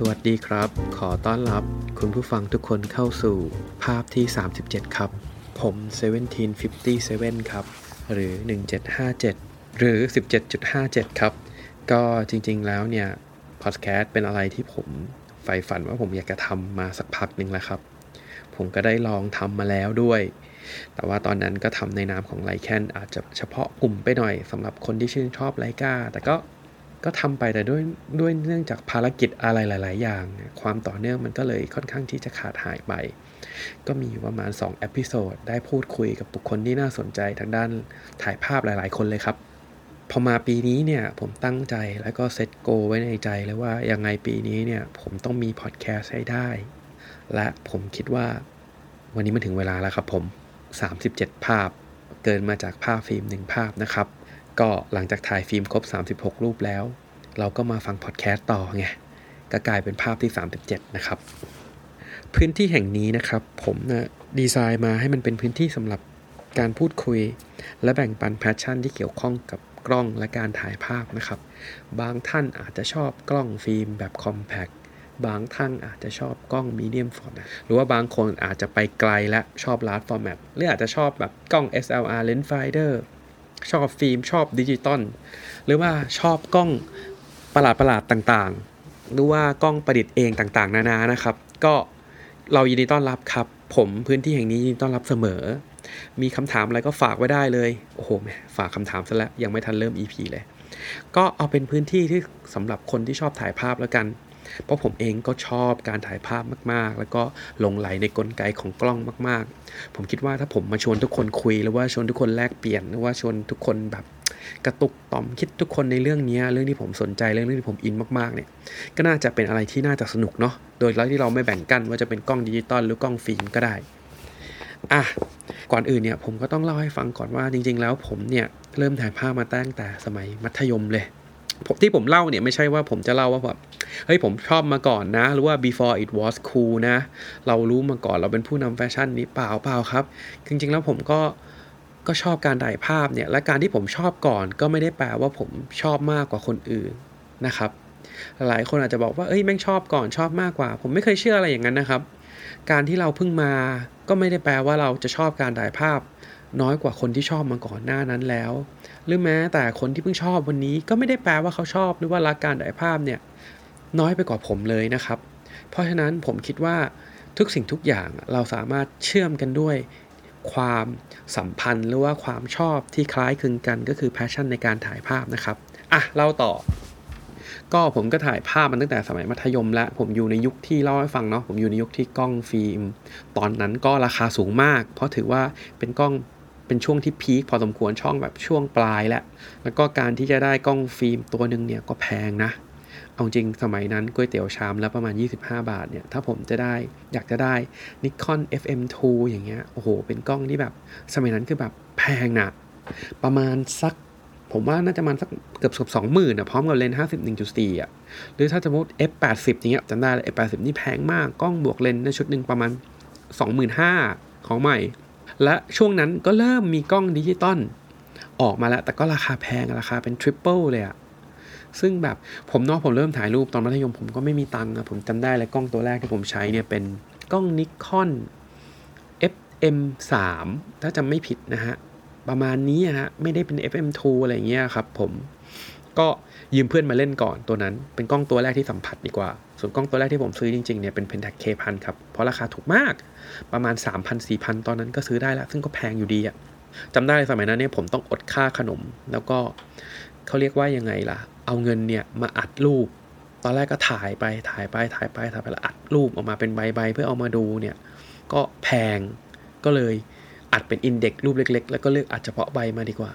สวัสดีครับ ขอต้อนรับคุณผู้ฟังทุกคนเข้าสู่ภาพที่ 37 ครับ ผม 1757 ครับ หรือ 1757 หรือ 17.57 ครับ ก็จริงๆแล้วเนี่ย พอดแคสต์เป็นอะไรที่ผมใฝ่ฝันว่าผมอยากจะทำมาสักพักหนึ่งแล้วครับ ผมก็ได้ลองทำมาแล้วด้วย แต่ว่าตอนนั้นก็ทำในนามของไลแคนอาจจะเฉพาะกลุ่มไปหน่อยสำหรับคนที่ชื่นชอบไลกาแต่ก็ ก็ทำไปแต่ด้วยด้วยเนื่องจากภารกิจอะไรหลาย ๆ อย่าง ความต่อเนื่องมันก็เลยค่อนข้างที่จะขาดหายไป ก็มีประมาณ2 episode ได้พูดคุยกับบุคคลที่น่าสนใจทางด้านถ่ายภาพหลาย ๆ คนเลยครับพอมาปีนี้เนี่ยผมตั้งใจแล้วก็ set goal ไว้ในใจเลยว่ายังไงปีนี้เนี่ยผมต้องมีพอดแคสต์ให้ได้ และผมคิดว่าวันนี้มันถึงเวลาแล้วครับผม 37 ภาพเกินมาจากภาพฟิล์มหนึ่งภาพนะครับ ก็หลังจากถ่ายฟิล์มครบ 36 รูปแล้ว เราก็มาฟังพอดแคสต์ต่อไงก็กลายเป็นภาพที่ 37 นะครับ พื้นที่แห่งนี้นะครับ ผมนะดีไซน์มาให้มันเป็นพื้นที่สำหรับการพูดคุย และแบ่งปัน passion ที่เกี่ยวข้องกับกล้องและการถ่ายภาพนะครับ บางท่านอาจจะชอบกล้องฟิล์มแบบ compact บางท่านอาจจะชอบกล้อง medium formatหรือว่าบางคนอาจจะไปไกลและชอบ large format หรืออาจจะชอบแบบกล้อง SLR rangefinder ชอบฟิล์มชอบดิจิตอลหรือว่าชอบกล้องประหลาดประหลาดต่างๆ หรือว่ากล้องประดิษฐ์เองต่างๆ นานานะครับ ก็เรายินดีต้อนรับครับ ผมพื้นที่แห่งนี้ยินดีต้อนรับเสมอ มีคำถามอะไรก็ฝากไว้ได้เลย โอ้โหแม่ฝากคำถามซะแล้วยังไม่ทันเริ่ม EP เลย ก็เอาเป็นพื้นที่ที่สำหรับคนที่ชอบถ่ายภาพแล้วกัน เพราะผมเองก็ชอบการถ่ายภาพมากๆ แล้วก็หลงไหลในกลไกของกล้องมาก ๆ ผมคิดว่าถ้าผมมาชวนทุกคนคุย หรือว่าชวนทุกคนแลกเปลี่ยนหรือว่าชวนทุกคนแบบกระตุกต่อมคิดทุกคนในเรื่องนี้เรื่องที่ผมสนใจเรื่องที่ผมอินมากๆเนี่ยก็น่าจะเป็นอะไรที่น่าจะสนุกเนาะโดยที่เราไม่แบ่งกันว่าจะเป็นกล้องดิจิตอลหรือกล้องฟิล์มก็ได้อะก่อนอื่นเนี่ยผมก็ต้องเล่าให้ฟังก่อนว่าจริง ๆ แล้วผมเนี่ยเริ่มถ่ายภาพมาตั้งแต่สมัยมัธยมเลย ที่ผมเล่าเนี่ยไม่ใช่ว่าผมจะเล่าว่าแบบเฮ้ยผมชอบมาก่อนนะ หรือว่า before it was cool นะ เรารู้มาก่อนเราเป็นผู้นำแฟชั่นนี้เปล่าเปล่าครับ จริง ๆ แล้วผมก็ก็ชอบการถ่ายภาพเนี่ย และการที่ผมชอบก่อนก็ไม่ได้แปลว่าผมชอบมากกว่าคนอื่นนะครับ หลายคนอาจจะบอกว่าเอ้ยแม่งชอบก่อนชอบมากกว่า ผมไม่เคยเชื่ออะไรอย่างนั้นนะครับ การที่เราเพิ่งมาก็ไม่ได้แปลว่าเราจะชอบการถ่ายภาพ น้อยกว่าคนที่ชอบมาก่อนหน้านั้นแล้ว หรือแม้แต่คนที่เพิ่งชอบวันนี้ก็ไม่ได้แปลว่าเขาชอบหรือว่ารักการถ่ายภาพเนี่ยน้อยไปกว่าผมเลยนะครับ เพราะฉะนั้นผมคิดว่าทุกสิ่งทุกอย่างเราสามารถเชื่อมกันด้วยความสัมพันธ์หรือว่าความชอบที่คล้ายคลึงกันก็คือ passion ในการถ่ายภาพนะครับอะเล่าต่อ ก็ผมก็ถ่ายภาพมันตั้งแต่สมัยมัธยมแล้วผมอยู่ในยุคที่เล่าให้ฟังเนาะผมอยู่ในยุคที่กล้องฟิล์ม ตอนนั้นก็ราคาสูงมาก เพราะถือว่าเป็นกล้อง เป็นช่วงที่พีคพอสมควรช่องแบบช่วงปลายแล้วแล้วก็การที่จะได้กล้องฟิล์มตัวหนึ่งเนี่ยก็แพงนะ เอาจริงสมัยนั้นก๋วยเตี๋ยวชามแล้วประมาณ 25 บาทเนี่ยถ้าผมจะได้อยากจะได้ Nikon FM2 อย่างเงี้ยโอ้โห เป็นกล้องที่แบบ สมัยนั้นคือแบบแพงนะประมาณสักผมว่าน่าจะประมาณสักเกือบสองหมื่นอะพร้อมกับเลนส์50 1.4อะหรือถ้าสมมติ F80 อย่างเงี้ยจำได้ F80 นี่แพงมาก กล้องบวกเลนส์ในชุดหนึ่งประมาณ25,000ของใหม่ และช่วงนั้นก็เริ่มมีกล้องดิจิตอลออกมาแล้ว แต่ก็ราคาแพงราคาเป็น triple เลยอะซึ่งแบบผมเนาะผมเริ่มถ่ายรูปตอนมัธยมผมก็ไม่มีตังค์อะผมจำได้เลยกล้องตัวแรกที่ผมใช้เนี่ยเป็นกล้อง Nikon FM3 ถ้าจำไม่ผิดนะฮะ ประมาณนี้ฮะ ไม่ได้เป็น FM2 อะไรเงี้ยครับผม ก็ยืมเพื่อนมาเล่นก่อนตัวนั้น เป็นกล้องตัวแรกที่สัมผัสดีกว่า ส่วนกล้องตัวแรกที่ผมซื้อจริงๆเนี่ยเป็น Pentax K1000 ครับ เพราะราคาถูกมากประมาณ 3,000 4,000 ตอนนั้นก็ซื้อได้แล้ว ซึ่งก็แพงอยู่ดีอะจำได้สมัยนั้นเนี่ยผมต้องอดค่าขนม แล้วก็เขาเรียกว่ายังไงล่ะ เอาเงินเนี่ยมาอัดรูป ตอนแรกก็ถ่ายไปถ่ายไปถ่ายไปถ่ายไปแล้วอัดรูปออกมาเป็นใบๆเพื่อเอามาดูเนี่ยก็แพงก็เลยอัดเป็นอินเด็กซ์รูปเล็ก ๆ แล้วก็เลือกอัดเฉพาะใบมาดีกว่า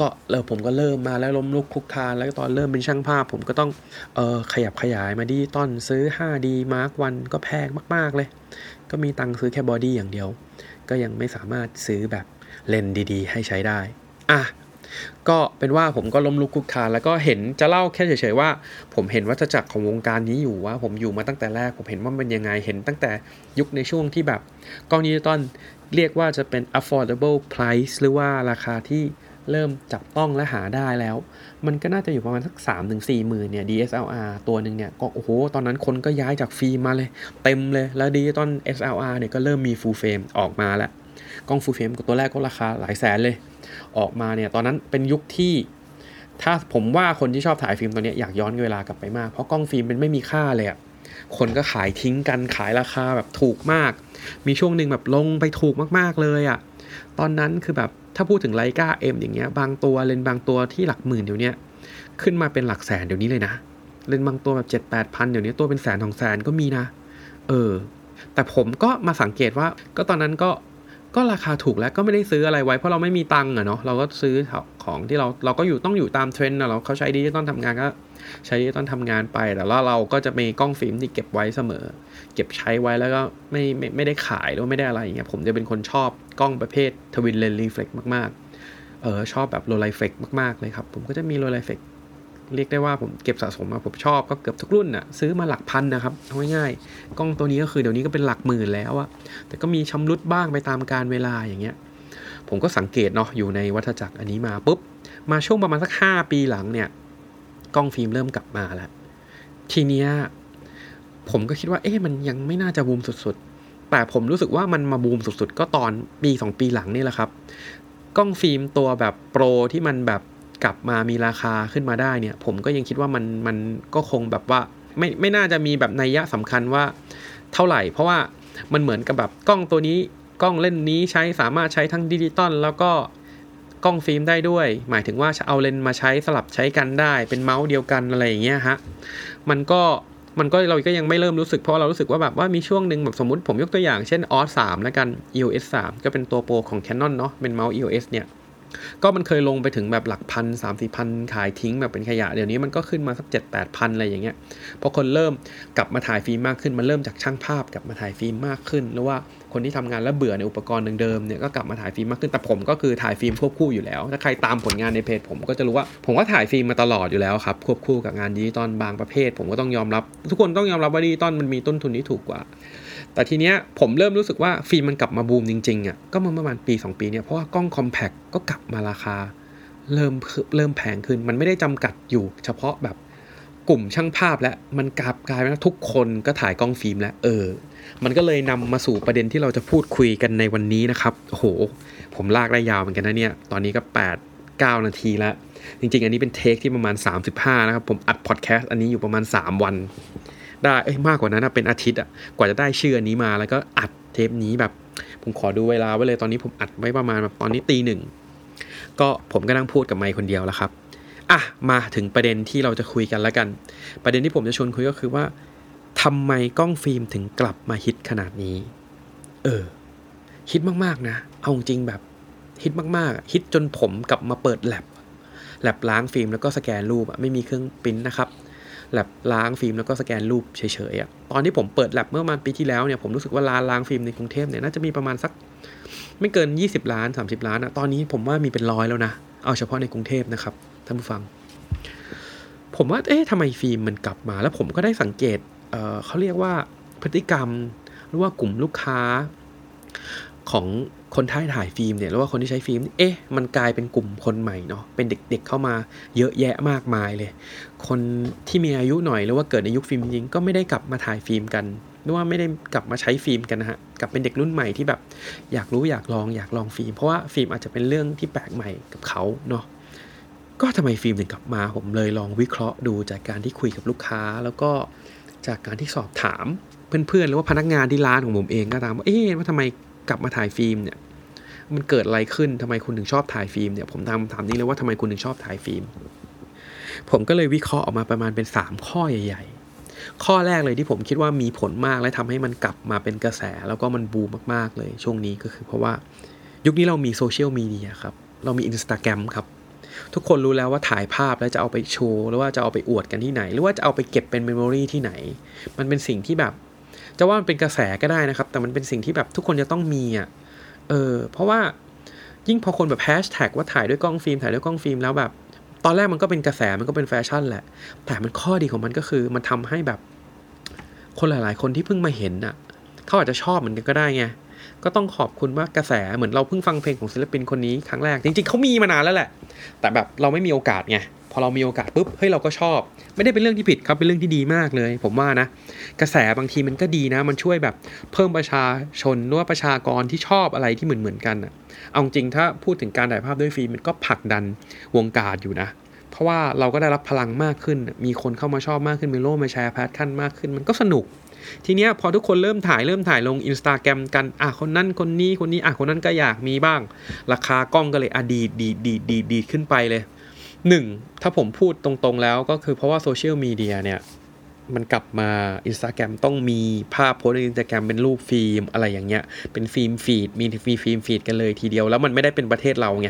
ก็เริ่มผมก็เริ่มมาแล้วล้มลุกคลุกคลานแล้วตอนเริ่มเป็นช่างภาพ ผมก็ต้องเออขยับขยายมาดิจิตอลซื้อ 5D Mark 1ก็แพงมาก ๆ เลย ก็มีตังค์ซื้อแค่ body อย่างเดียว ก็ยังไม่สามารถซื้อแบบเลนส์ดีๆ ให้ใช้ได้ อะก็เป็นว่าผมก็ล้มลุกคลุกคลานแล้วก็เห็นจะเล่าแค่เฉยๆว่า ผมเห็นวัฏจักรของวงการนี้อยู่ว่า ผมอยู่มาตั้งแต่แรกผมเห็นว่ามันยังไงเห็นตั้งแต่ยุคในช่วงที่แบบกล้องดิจิตอลเรียกว่าจะเป็น affordable price หรือว่าราคาที่ เริ่มจับต้องและหาได้แล้ว มันก็น่าจะอยู่ประมาณสักสามถึงสี่หมื่นเนี่ย DSLR ตัวหนึ่งเนี่ย ก็โอ้โห ตอนนั้นคนก็ย้ายจากฟิล์มมาเลย เต็มเลย แล้วดิจิตอล SLR เนี่ยก็เริ่มมี full frame ออกมาแล้ว กล้อง full frame ตัวแรกก็ราคาหลายแสนเลย ออกมาเนี่ย ตอนนั้นเป็นยุคที่ถ้าผมว่าคนที่ชอบถ่ายฟิล์มตัวนี้อยากย้อนเวลากลับไปมาก เพราะกล้องฟิล์มมันไม่มีค่าเลยอะคนก็ขายทิ้งกันขายราคาแบบถูกมาก มีช่วงหนึ่งแบบลงไปถูกมากๆเลยอะตอนนั้นคือแบบ ถ้าพูดถึง Leica M อย่างเงี้ยบางตัวเลนส์บางตัวที่หลักหมื่นเดี๋ยวนี้ขึ้นมาเป็นหลักแสนเดี๋ยวนี้เลยนะ เลนส์บางตัวแบบเจ็ดแปดพันเดี๋ยวนี้ตัวเป็นแสนของแสนก็มีนะ เออ แต่ผมก็มาสังเกตว่าก็ตอนนั้นก็ก็ราคาถูกแล้วก็ไม่ได้ซื้ออะไรไว้เพราะเราไม่มีตังค์อะเนาะเราก็ซื้อของที่เราเราก็อยู่ต้องอยู่ตามเทรนด์นะเราเขาใช้ดิจิตอลทำงานก็ใช้ดิจิตอลทำงานไปแต่ว่าเราก็จะมีกล้องฟิล์มที่เก็บไว้เสมอ เก็บใช้ไว้แล้วก็ไม่ไม่ไม่ได้ขายหรือไม่ได้อะไรอย่างเงี้ยผมจะเป็นคนชอบ กล้องประเภท twin lens reflex มากๆ เออชอบแบบ Rolleiflex มากๆเลยครับ ผมก็จะมี Rolleiflex เรียกได้ว่าผมเก็บสะสมมาผมชอบก็เกือบทุกรุ่นอะซื้อมาหลักพันนะครับเอาง่ายๆกล้องตัวนี้ก็คือเดี๋ยวนี้ก็เป็นหลักหมื่นแล้วอะแต่ก็มีชำรุดบ้างไปตามกาลเวลาอย่างเงี้ย ผมก็สังเกตเนาะอยู่ในวัฏจักรอันนี้มาปุ๊บมาช่วงประมาณสักห้าปีหลังเนี่ยกล้องฟิล์มเริ่มกลับมาแล้วทีเนี้ยผมก็คิดว่าเอ๊ะมันยังไม่น่าจะบูมสุดๆ แต่ผมรู้สึกว่ามันมาบูมสุดๆ ก็ตอนปีสองปีหลังนี่แหละครับ กล้องฟิล์มตัวแบบโปรที่มันแบบกลับมามีราคาขึ้นมาได้เนี่ย ผมก็ยังคิดว่ามันมันก็คงแบบว่าไม่ไม่น่าจะมีแบบนัยยะสำคัญว่าเท่าไหร่ เพราะว่ามันเหมือนกับแบบกล้องตัวนี้กล้องเล่นนี้ใช้สามารถใช้ทั้งดิจิตอลแล้วก็กล้องฟิล์มได้ด้วย หมายถึงว่าเอาเลนมาใช้สลับใช้กันได้ เป็นเมาส์เดียวกันอะไรอย่างเงี้ยฮะ มันก็ มันก็เราก็ยังไม่เริ่มรู้สึกเพราะเรารู้สึกว่าแบบว่ามีช่วงหนึ่งแบบสมมติผมยกตัวอย่างเช่น OS 3แล้วกัน EOS 3 ก็เป็นตัวโปรของ Canon เนาะเป็นเมาส์ EOS เนี่ยก็มันเคยลงไปถึงแบบหลักพันสามสี่พันขายทิ้งแบบเป็นขยะ เดี๋ยวนี้มันก็ขึ้นมาสักเจ็ดแปดพันอะไรอย่างเงี้ยพอคนเริ่มกลับมาถ่ายฟิล์มมากขึ้น มันเริ่มจากช่างภาพกลับมาถ่ายฟิล์มมากขึ้น หรือว่า คนที่ทำงานแล้วเบื่อในอุปกรณ์เดิมๆเนี่ยก็กลับมาถ่ายฟิล์มมากขึ้นแต่ผมก็คือถ่ายฟิล์มควบคู่อยู่แล้ว ถ้าใครตามผลงานในเพจผมก็จะรู้ว่าผมก็ถ่ายฟิล์มมาตลอดอยู่แล้วครับควบคู่กับงานดิจิตอลบางประเภท ผมก็ต้องยอมรับ ทุกคนต้องยอมรับว่าดิจิตอลมันมีต้นทุนที่ถูกกว่า แต่ทีเนี้ยผมเริ่มรู้สึกว่าฟิล์มมันกลับมาบูมจริงๆอะก็มาประมาณปี 2 ปีเนี่ยเพราะว่ากล้อง compact ก็กลับมาราคาเริ่มเริ่มแพงขึ้นมันไม่ได้จำกัดอยู่เฉพาะแบบ กลุ่มช่างภาพและมันกลายกลายเป็นทุกคนก็ถ่ายกล้องฟิล์มแล้วเออ มันก็เลยนำมาสู่ประเด็นที่เราจะพูดคุยกันในวันนี้นะครับโอ้โห ผมลากได้ยาวเหมือนกันนะเนี่ย ตอนนี้ก็ 8 9 นาทีแล้ว จริง ๆ อันนี้เป็น take ที่ประมาณ 35 นะครับ ผมอัดพอดแคสต์อันนี้อยู่ประมาณ 3 วัน ได้เอ้ยมากกว่านั้นนะเป็นอาทิตย์อะกว่าจะได้ชื่ออันนี้มาแล้วก็อัดเทปนี้แบบ ผมขอดูเวลาไว้เลยตอนนี้ผมอัดไว้ประมาณแบบตอนนี้ตีหนึ่งก็ผมก็นั่งพูดกับไมค์คนเดียวแล้วครับ อะมาถึงประเด็นที่เราจะคุยกันแล้วกัน ประเด็นที่ผมจะชวนคุยก็คือว่าทำไมกล้องฟิล์มถึงกลับมาฮิตขนาดนี้ เออ ฮิตมากๆนะ เอาจริงแบบฮิตมากๆ ฮิตจนผมกลับมาเปิด lab lab ล้างฟิล์มแล้วก็สแกนรูปไม่มีเครื่องปริ้นนะครับแลบล้างฟิล์มแล้วก็สแกนรูปเฉยๆอะตอนที่ผมเปิดแลบเมื่อประมาณปีที่แล้วเนี่ยผมรู้สึกว่าร้านล้างฟิล์มในกรุงเทพเนี่ยน่าจะมีประมาณสัก ไม่เกิน 20 ร้าน 30 ร้านอะตอนนี้ผมว่ามีเป็นร้อยแล้วนะ เอาเฉพาะในกรุงเทพนะครับ ท่านผู้ฟัง ผมว่าเอ๊ะทำไมฟิล์มมันกลับมา แล้วผมก็ได้สังเกตเขาเรียกว่าพฤติกรรม หรือว่ากลุ่มลูกค้าของคนถ่ายถ่ายฟิล์มเนี่ยหรือว่าคนที่ใช้ฟิล์ม เอ๊ะ มันกลายเป็นกลุ่มคนใหม่เนาะ เป็นเด็กๆเข้ามาเยอะแยะมากมายเลย คนที่มีอายุหน่อยหรือว่าเกิดในยุคฟิล์มจริงก็ไม่ได้กลับมาถ่ายฟิล์มกันหรือว่าไม่ได้กลับมาใช้ฟิล์มกันนะฮะ กลับเป็นเด็กรุ่นใหม่ที่แบบ อยากรู้อยากลองอยากลองฟิล์ม เพราะว่าฟิล์มอาจจะเป็นเรื่องที่แปลกใหม่กับเขาเนาะ ก็ทำไมฟิล์มถึงกลับมา ผมเลยลองวิเคราะห์ดูจากการที่คุยกับลูกค้า แล้วก็จากการที่สอบถามเพื่อนๆหรือว่าพนักงานที่ร้านของผมเองก็ตามว่าเอ๊ะว่าทำไมกลับมาถ่ายฟิล์มเนี่ยมันเกิดอะไรขึ้นทำไมคุณถึงชอบถ่ายฟิล์มเนี่ยผมถามถามนี้เลยว่าทำไมคุณถึงชอบถ่ายฟิล์ม ผมก็เลยวิเคราะห์ออกมาประมาณเป็น 3 ข้อใหญ่ ๆ ข้อแรกเลยที่ผมคิดว่ามีผลมากและทำให้มันกลับมาเป็นกระแส แล้วก็มันบูมมากๆเลยช่วงนี้ก็คือเพราะว่ายุคนี้เรามีโซเชียลมีเดียครับ เรามีอินสตาแกรมครับ ทุกคนรู้แล้วว่าถ่ายภาพแล้วจะเอาไปโชว์หรือว่าจะเอาไปอวดกันที่ไหน หรือว่าจะเอาไปเก็บเป็น memory ที่ไหน มันเป็นสิ่งที่แบบ จะว่ามันเป็นกระแสก็ได้นะครับ แต่มันเป็นสิ่งที่แบบทุกคนจะต้องมีอะเออ เพราะว่ายิ่งพอคนแบบแฮชแท็กว่าถ่ายด้วยกล้องฟิล์มถ่ายด้วยกล้องฟิล์มแล้วแบบ ตอนแรกมันก็เป็นกระแสมันก็เป็นแฟชั่นแหละ แต่มันข้อดีของมันก็คือมันทำให้แบบ คนหลาย ๆ คนที่เพิ่งมาเห็นอะเขาอาจจะชอบเหมือนกันก็ได้ไง ก็ต้องขอบคุณว่ากระแสเหมือนเราเพิ่งฟังเพลงของศิลปินคนนี้ครั้งแรก จริงๆเขามีมานานแล้วแหละ แต่แบบเราไม่มีโอกาสไงพอเรามีโอกาสปุ๊บเฮ้ยเราก็ชอบ ไม่ได้เป็นเรื่องที่ผิดครับเป็นเรื่องที่ดีมากเลย ผมว่านะ กระแสบางทีมันก็ดีนะ มันช่วยแบบเพิ่มประชาชนหรือว่าประชากรที่ชอบอะไรที่เหมือนเหมือนกันอะเอาจริงถ้าพูดถึงการถ่ายภาพด้วยฟิล์มมันก็ผลักดันวงการอยู่นะเพราะว่าเราก็ได้รับพลังมากขึ้น มีคนเข้ามาชอบมากขึ้นมีโลกมาแชร์ passion มากขึ้น มันก็สนุก ทีเนี้ยพอทุกคนเริ่มถ่ายเริ่มถ่ายลงอินสตาแกรมกัน อะคนนั้นคนนี้คนนี้อะคนนั้นก็อยากมีบ้าง ราคากล้องก็เลยอดีดดีดีดีดีขึ้นไปเลยหนึ่งถ้าผมพูดตรงๆแล้วก็คือเพราะว่าโซเชียลมีเดียเนี่ย มันกลับมาอินสตาแกรมต้องมีภาพโพสต์ในอินสตาแกรมเป็นรูปฟิล์มอะไรอย่างเงี้ย เป็น film feed มีมี film feed กันเลยทีเดียว แล้วมันไม่ได้เป็นประเทศเราไง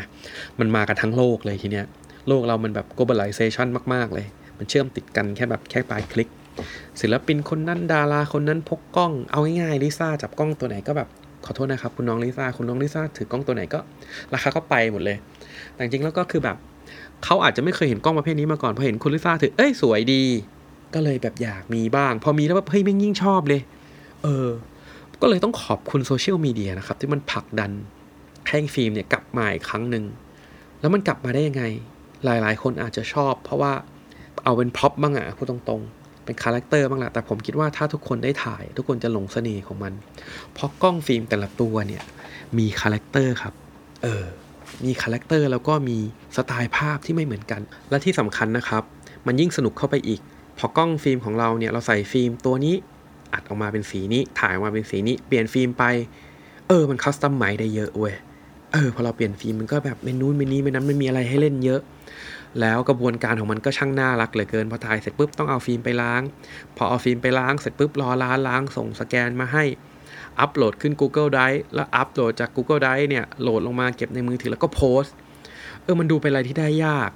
มันมากันทั้งโลกเลยทีเนี้ยโลกเรามันแบบ globalization มาก ๆ เลย มันเชื่อมติดกันแค่แบบแค่ปลายคลิก ศิลปินคนนั้นดาราคนนั้นพกกล้องเอาง่ายๆลิซ่าจับกล้องตัวไหนก็แบบขอโทษนะครับคุณน้องลิซ่าคุณน้องลิซ่าถือกล้องตัวไหนก็ ราคาก็ไปหมดเลย แต่จริงแล้วก็คือแบบเขาอาจจะไม่เคยเห็นกล้องประเภทนี้มาก่อนพอเห็นคุณลิซ่าถือเอ้ยสวยดี ก็เลยแบบอยากมีบ้าง พอมีแล้วแบบเฮ้ยแม่ยิ่งชอบเลย เออ ก็เลยต้องขอบคุณโซเชียลมีเดียนะครับ ที่มันผลักดันให้ฟิล์มเนี่ยกลับมาอีกครั้งหนึ่งแล้วมันกลับมาได้ยังไง หลาย ๆ คนอาจจะชอบ เพราะว่าเอาเป็น prop บ้างอะพูดตรงๆ เป็น character บ้างแหละแต่ผมคิดว่าถ้าทุกคนได้ถ่าย ทุกคนจะหลงเสน่ห์ของมัน เพราะกล้องฟิล์มแต่ละตัวเนี่ยมี character ครับ เออ มี character แล้วก็มีสไตล์ภาพที่ไม่เหมือนกัน และที่สำคัญนะครับ มันยิ่งสนุกเข้าไปอีก พอกล้องฟิล์มของเราเนี่ยเราใส่ฟิล์มตัวนี้ อัดออกมาเป็นสีนี้ ถ่ายออกมาเป็นสีนี้ เปลี่ยนฟิล์มไป เออ มัน customize ได้เยอะเว้ย เออ พอเราเปลี่ยนฟิล์มมันก็แบบเมนูเมนี้เมนั้นมันมีอะไรให้เล่นเยอะ แล้วกระบวนการของมันก็ช่างน่ารักเหลือเกินพอถ่ายเสร็จปุ๊บต้องเอาฟิล์มไปล้าง พอเอาฟิล์มไปล้างเสร็จปุ๊บรอล้างล้างส่งสแกนมาให้อัปโหลดขึ้น Google Drive แล้วอัปโหลดจาก Google Drive เนี่ยโหลดลงมาเก็บในมือถือแล้วก็โพสต์เออมันดูเป็นอะไรที่ได้ยาก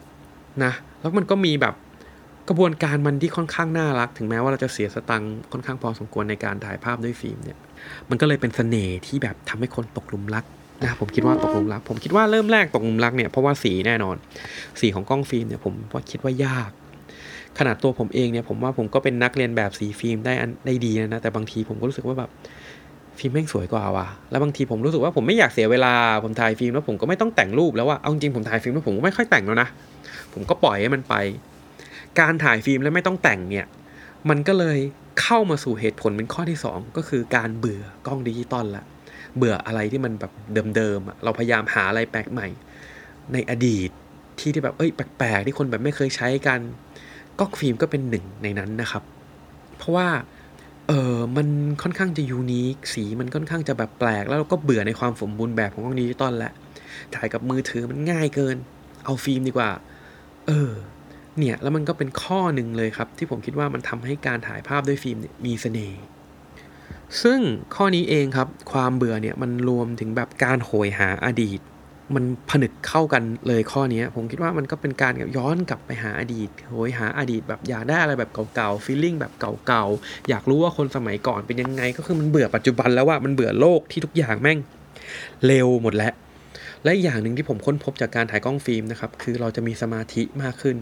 นะแล้วมันก็มีแบบกระบวนการมันที่ค่อนข้างน่ารัก ถึงแม้ว่าเราจะเสียสตังค์ค่อนข้างพอสมควรในการถ่ายภาพด้วยฟิล์มเนี่ยมันก็เลยเป็นเสน่ห์ที่แบบทำให้คนตกหลุมรัก นะผมคิดว่าตกหลุมรัก ผมคิดว่าเริ่มแรกตกหลุมรักเนี่ยเพราะว่าสีแน่นอน สีของกล้องฟิล์มเนี่ยผมว่าคิดว่ายาก ขนาดตัวผมเองเนี่ยผมว่าผมก็เป็นนักเลียนแบบสีฟิล์มได้ได้ดีนะ แต่บางทีผมก็รู้สึกว่าแบบฟิล์มแม่งสวยกว่าว่ะ แล้วบางทีผมรู้สึกว่าผมไม่อยากเสียเวลา ผมถ่ายฟิล์มแล้วผมก็ไม่ต้องแต่งรูปแล้วว่าเอาจริงผมถ่ายฟิล์มแล้วผมก็ไม่ค่อยแต่งแล้วนะ ผมก็ปล่อยให้มันไป การถ่ายฟิล์มแล้วไม่ต้องแต่งเนี่ย มันก็เลยเข้ามาสู่เหตุผลเป็นข้อที่ 2 ก็คือการเบื่อกล้องดิจิตอลละ เบื่ออะไรที่มันแบบเดิมๆเราพยายามหาอะไรแปลกใหม่ ในอดีตที่ที่แบบเอ้ยแปลกๆที่คนแบบไม่เคยใช้กันกล้องฟิล์มก็เป็นหนึ่งในนั้นนะครับ เพราะว่าเออมันค่อนข้างจะ unique สีมันค่อนข้างจะแบบแปลก แล้วเราก็เบื่อในความสมบูรณ์แบบของกล้องดิจิตอลแหละถ่ายกับมือถือมันง่ายเกิน เอาฟิล์มดีกว่า เออ เนี่ย แล้วมันก็เป็นข้อหนึ่งเลยครับ ที่ผมคิดว่ามันทำให้การถ่ายภาพด้วยฟิล์มเนี่ยมีเสน่ห์ ซึ่งข้อนี้เองครับ ความเบื่อเนี่ยมันรวมถึงแบบการโหยหาอดีต มันผนึกเข้ากันเลยข้อนี้ผมคิดว่ามันก็เป็นการย้อนกลับไปหาอดีตโหยหาอดีตแบบอยากได้อะไรแบบเก่าๆฟีลลิ่งแบบเก่าๆอยากรู้ว่าคนสมัยก่อนเป็นยังไง ก็คือมันเบื่อปัจจุบันแล้วว่ามันเบื่อโลกที่ทุกอย่างแม่งเร็วหมดแล้วและอย่างหนึ่งที่ผมค้นพบจากการถ่ายกล้องฟิล์มนะครับคือเราจะมีสมาธิมากขึ้น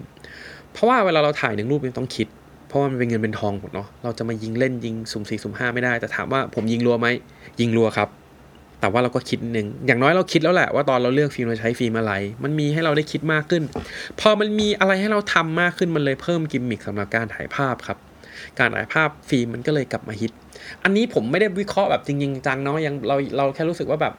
เพราะว่าเวลาเราถ่ายหนึ่งรูปมันต้องคิด เพราะมันเป็นเงินเป็นทองหมดเนาะเราจะมายิงเล่นยิงสุ่มสี่สุ่มห้าไม่ได้ แต่ถามว่าผมยิงรัวไหมยิงรัวครับ แต่ว่าเราก็คิดหนึ่งอย่างน้อยเราคิดแล้วแหละว่าตอนเราเลือกฟิล์มเราใช้ฟิล์มอะไร มันมีให้เราได้คิดมากขึ้น พอมันมีอะไรให้เราทำมากขึ้นมันเลยเพิ่มกิมมิคสำหรับการถ่ายภาพครับการถ่ายภาพฟิล์มมันก็เลยกลับมาฮิต อันนี้ผมไม่ได้วิเคราะห์แบบจริงจังเนาะยังเราเราแค่รู้สึกว่าแบบ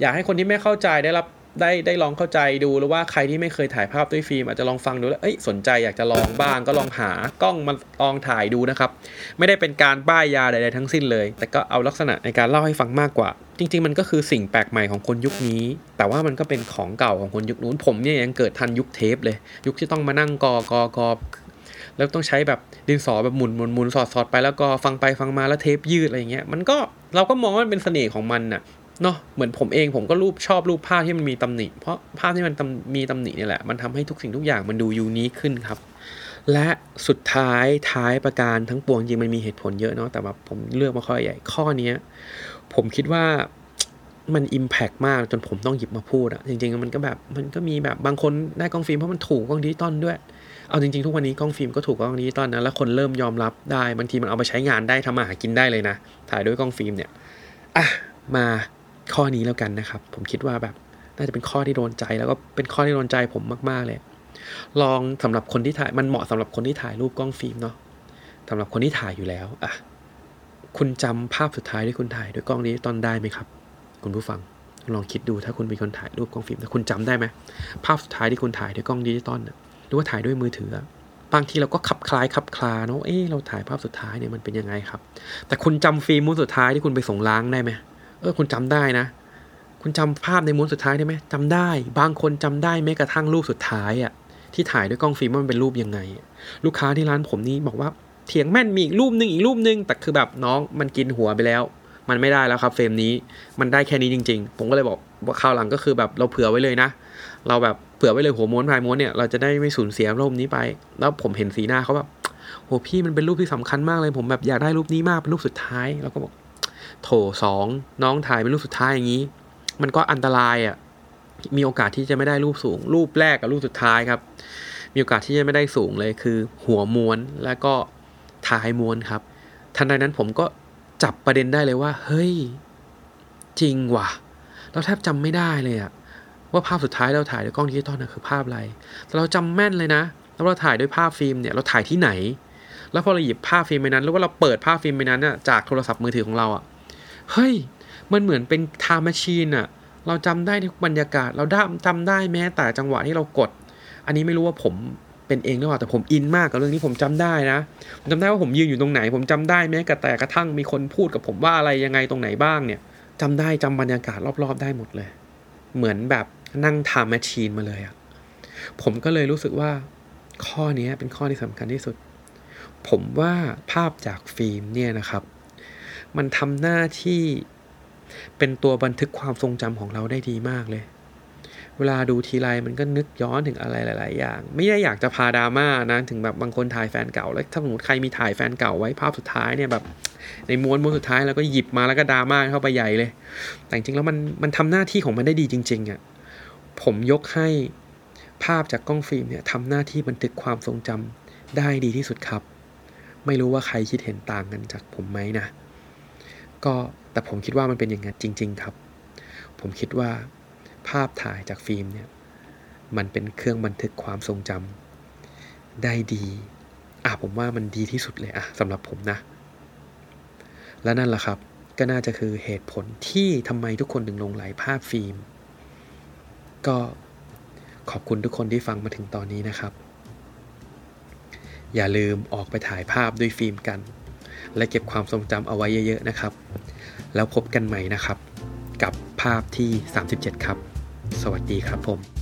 อยากให้คนที่ไม่เข้าใจได้รับ ได้ได้ลองเข้าใจดูหรือว่าใครที่ไม่เคยถ่ายภาพด้วยฟิล์มอาจจะลองฟังดูแล้วเอ้ยสนใจอยากจะลองบ้างก็ลองหากล้องมาลองถ่ายดูนะครับ ไม่ได้เป็นการป้ายยาใดๆทั้งสิ้นเลย แต่ก็เอาลักษณะในการเล่าให้ฟังมากกว่า จริง ๆ มันก็คือสิ่งแปลกใหม่ของคนยุคนี้ แต่ว่ามันก็เป็นของเก่าของคนยุคนู้นผมเนี่ยยังเกิดทันยุคเทปเลย ยุคที่ต้องมานั่งกอกอกอแล้วต้องใช้แบบดินสอแบบหมุนหมุนหมุนสอดสอดไปแล้วก็ฟังไปฟังมาแล้วเทปยืดอะไรเงี้ยมันก็เราก็มองว่ามันเป็นเสน่ห์ของมันน่ะ เนาะเหมือนผมเองผมก็รูปชอบรูปภาพที่มันมีตำหนิ เพราะภาพที่มันมีตำหนินี่แหละ มันทำให้ทุกสิ่งทุกอย่างมันดู unique ขึ้นครับ และสุดท้ายท้ายประการทั้งปวงจริงมันมีเหตุผลเยอะเนาะแต่แบบผมเลือกมาข้อใหญ่ข้อนี้ผมคิดว่ามัน impact มากจนผมต้องหยิบมาพูดอะจริงๆ มันก็แบบมันก็มีแบบบางคนได้กล้องฟิล์มเพราะมันถูกกล้องดิจิตอลด้วย เอาจริงๆ ทุกวันนี้กล้องฟิล์มก็ถูกกล้องดิจิตอลนะแล้วคนเริ่มยอมรับได้บางทีมันเอาไปใช้งานได้ทำมาหากินได้เลยนะ ถ่ายด้วยกล้องฟิล์มเนี่ยอะมา ข้อนี้แล้วกันนะครับ ผมคิดว่าแบบน่าจะเป็นข้อที่โดนใจแล้วก็เป็นข้อที่โดนใจผมมาก ๆ เลย ลองสำหรับคนที่ถ่ายมันเหมาะสำหรับคนที่ถ่ายรูปกล้องฟิล์มเนาะสำหรับคนที่ถ่ายอยู่แล้วอะคุณจำภาพสุดท้ายที่คุณถ่ายด้วยกล้องนี้ตอนได้ไหมครับ คุณผู้ฟังลองคิดดูถ้าคุณเป็นคนถ่ายรูปกล้องฟิล์มคุณจำได้ไหมภาพสุดท้ายที่คุณถ่ายด้วยกล้องดิจิตอลหรือว่าถ่ายด้วยมือถือบางทีเราก็ขับคลายขับคลาเนาะเอ๊เราถ่ายภาพสุดท้ายเนี่ยมันเป็นยังไงครับ แต่คุณจำฟิล์มม้วนสุดท้ายที่คุณไปส่งล้างได้ไหม เออคุณจำได้นะ คุณจำภาพในม้วนสุดท้ายได้ไหมจำได้ บางคนจำได้แม้กระทั่งรูปสุดท้ายอะที่ถ่ายด้วยกล้องฟิล์มมันเป็นรูปยังไง ลูกค้าที่ร้านผมนี่บอกว่าเถียงแม่นมีอีกรูปหนึ่งอีกรูปหนึ่งแต่คือแบบน้องมันกินหัวไปแล้ว มันไม่ได้แล้วครับเฟรมนี้มันได้แค่นี้จริง ๆ ผมก็เลยบอกว่าคราวหลังก็คือแบบเราเผื่อไว้เลยนะ เราแบบเผื่อไว้เลยหัวม้วนพายม้วนเนี่ยเราจะได้ไม่สูญเสียรูปนี้ไป แล้วผมเห็นสีหน้าเขาแบบโหพี่มันเป็นรูปที่สำคัญมากเลย ผมแบบอยากได้รูปนี้มากเป็นรูปสุดท้าย แล้วก็บอก โถสองน้องถ่ายเป็นรูปสุดท้ายอย่างนี้ มันก็อันตรายอะ่ะมีโอกาสที่จะไม่ได้รูปสูง รูปแรกกับรูปสุดท้ายครับ มีโอกาสที่จะไม่ได้สูงเลยคือ หัวม้วนแล้วก็ท้ายม้วนครับ ทันใดนั้นผมก็จับประเด็นได้เลยว่า เฮ้ย จริงว่ะ เราแทบจำไม่ได้เลยอะว่าภาพสุดท้ายเราถ่ายด้วยกล้องดิจิตอลนะคือภาพอะไร แต่เราจำแม่นเลยนะ แล้วเราถ่ายด้วยภาพฟิล์มเนี่ยเราถ่ายที่ไหน แล้วพอเราหยิบภาพฟิล์มไปนั้นแล้วว่าเราเปิดภาพฟิล์มไปนั้นน่ะจากโทรศัพท์มือถือของเราอะ เฮ้ย มันเหมือนเป็น time machine อะเราจำได้ทุกบรรยากาศ เราได้จำได้แม้แต่จังหวะที่เรากด อันนี้ไม่รู้ว่าผมเป็นเองหรือเปล่าแต่ผมอินมากกับเรื่องนี้ผมจำได้นะผมจำได้ว่าผมยืนอยู่ตรงไหน ผมจำได้แม้กระแต่กระทั่งมีคนพูดกับผมว่าอะไรยังไงตรงไหนบ้างเนี่ยจำได้จำบรรยากาศรอบๆ ได้หมดเลย เหมือนแบบนั่งทำแมชชีนมาเลยอะผมก็เลยรู้สึกว่า ข้อนี้เป็นข้อที่สำคัญที่สุด ผมว่าภาพจากฟิล์มเนี่ยนะครับ มันทำหน้าที่เป็นตัวบันทึกความทรงจำของเราได้ดีมากเลย เวลาดูทีไรมันก็นึกย้อนถึงอะไรหลาย ๆ อย่าง ไม่ได้อยากจะพาดราม่านะถึงแบบบางคนถ่ายแฟนเก่า แล้วถ้าสมมติใครมีถ่ายแฟนเก่าไว้ภาพสุดท้ายเนี่ยแบบ ในม้วนม้วนสุดท้ายแล้วก็หยิบมาแล้วก็ดราม่าเข้าไปใหญ่เลย แต่จริงแล้วมันมันทำหน้าที่ของมันได้ดีจริง ๆอะ่ะผมยกให้ภาพจากกล้องฟิล์มเนี่ยทำหน้าที่บันทึกความทรงจำได้ดีที่สุดครับ ไม่รู้ว่าใครคิดเห็นต่างกันจากผมไหมนะ ก็แต่ผมคิดว่ามันเป็นอย่างนั้นจริง ๆ ครับ ผมคิดว่าภาพถ่ายจากฟิล์มเนี่ยมันเป็นเครื่องบันทึกความทรงจำได้ดีอะผมว่ามันดีที่สุดเลยอะสำหรับผมนะ และนั่นแหละครับก็น่าจะคือเหตุผลที่ทำไมทุกคนถึงลงไหลภาพฟิล์ม ก็ขอบคุณทุกคนที่ฟังมาถึงตอนนี้นะครับ อย่าลืมออกไปถ่ายภาพด้วยฟิล์มกัน และเก็บความทรงจำเอาไว้เยอะๆนะครับ แล้วพบกันใหม่นะครับ กับภาพที่ 37 ครับ สวัสดีครับผม